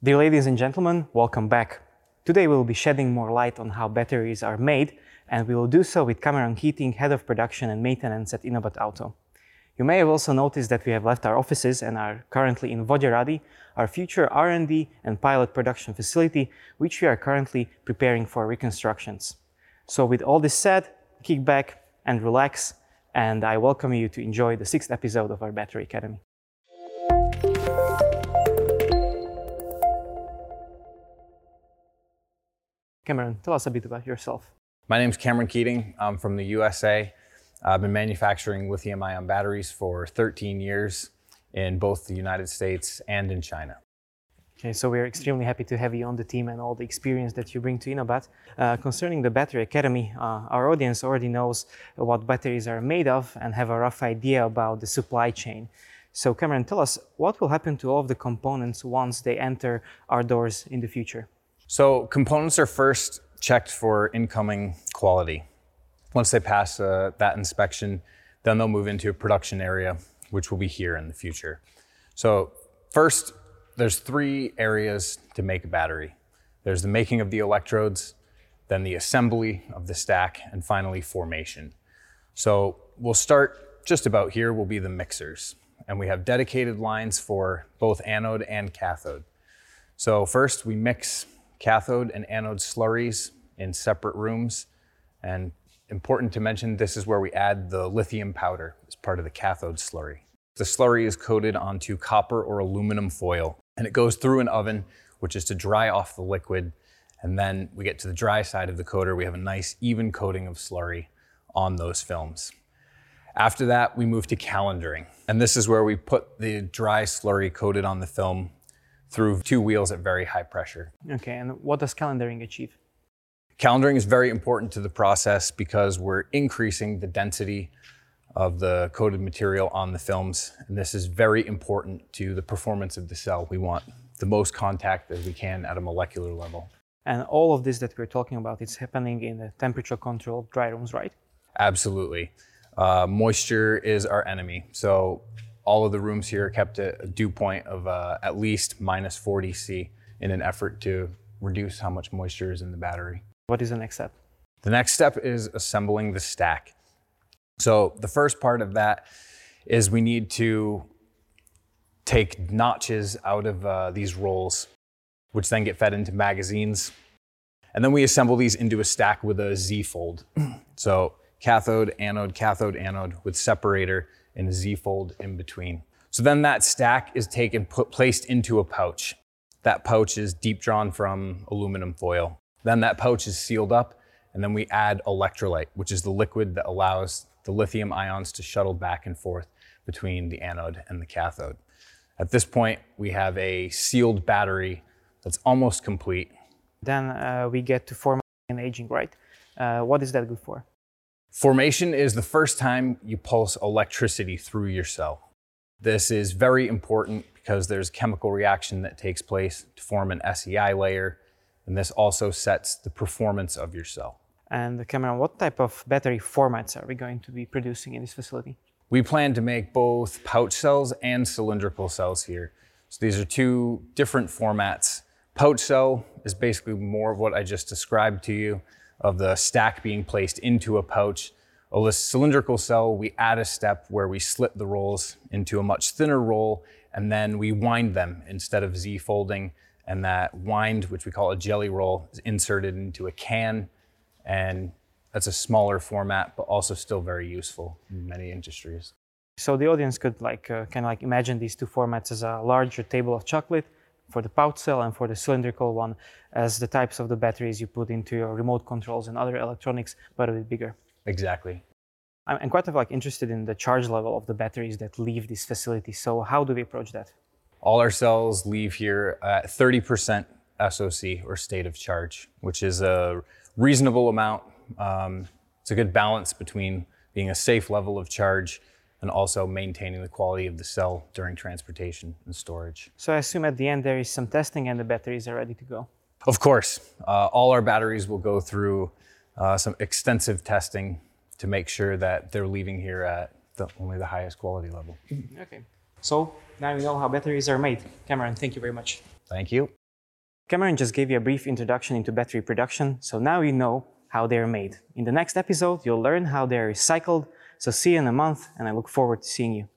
Dear ladies and gentlemen, welcome back. Today we'll be shedding more light on how batteries are made, and we will do so with Cameron Keating, Head of Production and Maintenance at Inobat Auto. You may have also noticed that we have left our offices and are currently in Voderady, our future R&D and pilot production facility, which we are currently preparing for reconstructions. So with all this said, kick back and relax, and I welcome you to enjoy the sixth episode of our Battery Academy. Cameron, tell us a bit about yourself. My name is Cameron Keating. I'm from the USA. I've been manufacturing lithium ion batteries for 13 years in both the United States and in China. Okay, so we're extremely happy to have you on the team and all the experience that you bring to Inobat. Uh, concerning the Battery Academy, uh, our audience already knows what batteries are made of and have a rough idea about the supply chain. So, Cameron, tell us what will happen to all of the components once they enter our doors in the future? So, components are first checked for incoming quality. Once they pass uh, that inspection, then they'll move into a production area, which will be here in the future. So, first, there's three areas to make a battery there's the making of the electrodes, then the assembly of the stack, and finally, formation. So, we'll start just about here, will be the mixers. And we have dedicated lines for both anode and cathode. So, first, we mix cathode and anode slurries in separate rooms. And important to mention, this is where we add the lithium powder as part of the cathode slurry. The slurry is coated onto copper or aluminum foil, and it goes through an oven, which is to dry off the liquid. And then we get to the dry side of the coater, we have a nice even coating of slurry on those films. After that, we move to calendering. And this is where we put the dry slurry coated on the film through two wheels at very high pressure. Okay, and what does calendering achieve? Calendering is very important to the process because we're increasing the density of the coated material on the films. And this is very important to the performance of the cell. We want the most contact as we can at a molecular level. And all of this that we're talking about, it's happening in the temperature controlled dry rooms, right? Absolutely. Uh, moisture is our enemy. So all of the rooms here are kept at a dew point of uh, at least minus 40 C in an effort to reduce how much moisture is in the battery. What is the next step? The next step is assembling the stack. So the first part of that is we need to take notches out of uh, these rolls, which then get fed into magazines. And then we assemble these into a stack with a Z fold. so cathode, anode, cathode, anode with separator and a Z fold in between. So then that stack is taken, put, placed into a pouch. That pouch is deep drawn from aluminum foil. Then that pouch is sealed up, and then we add electrolyte, which is the liquid that allows the lithium ions to shuttle back and forth between the anode and the cathode. At this point, we have a sealed battery that's almost complete. Then uh, we get to form and aging, right? Uh, what is that good for? Formation is the first time you pulse electricity through your cell. This is very important because there's a chemical reaction that takes place to form an SEI layer, and this also sets the performance of your cell. And Cameron, what type of battery formats are we going to be producing in this facility? We plan to make both pouch cells and cylindrical cells here. So these are two different formats. Pouch cell is basically more of what I just described to you of the stack being placed into a pouch. A cylindrical cell, we add a step where we slit the rolls into a much thinner roll and then we wind them instead of Z folding. And that wind, which we call a jelly roll, is inserted into a can and that's a smaller format, but also still very useful in many industries. So the audience could like uh, kind of like imagine these two formats as a larger table of chocolate for the pouch cell and for the cylindrical one as the types of the batteries you put into your remote controls and other electronics, but a bit bigger. Exactly. I'm quite like interested in the charge level of the batteries that leave this facility. So how do we approach that? All our cells leave here at 30% SOC or state of charge, which is a reasonable amount. Um, it's a good balance between being a safe level of charge and also maintaining the quality of the cell during transportation and storage. So I assume at the end there is some testing and the batteries are ready to go. Of course, uh, all our batteries will go through uh, some extensive testing to make sure that they're leaving here at the, only the highest quality level. Okay. So now we know how batteries are made. Cameron, thank you very much. Thank you. Cameron just gave you a brief introduction into battery production, so now you know how they're made. In the next episode, you'll learn how they're recycled. So see you in a month, and I look forward to seeing you.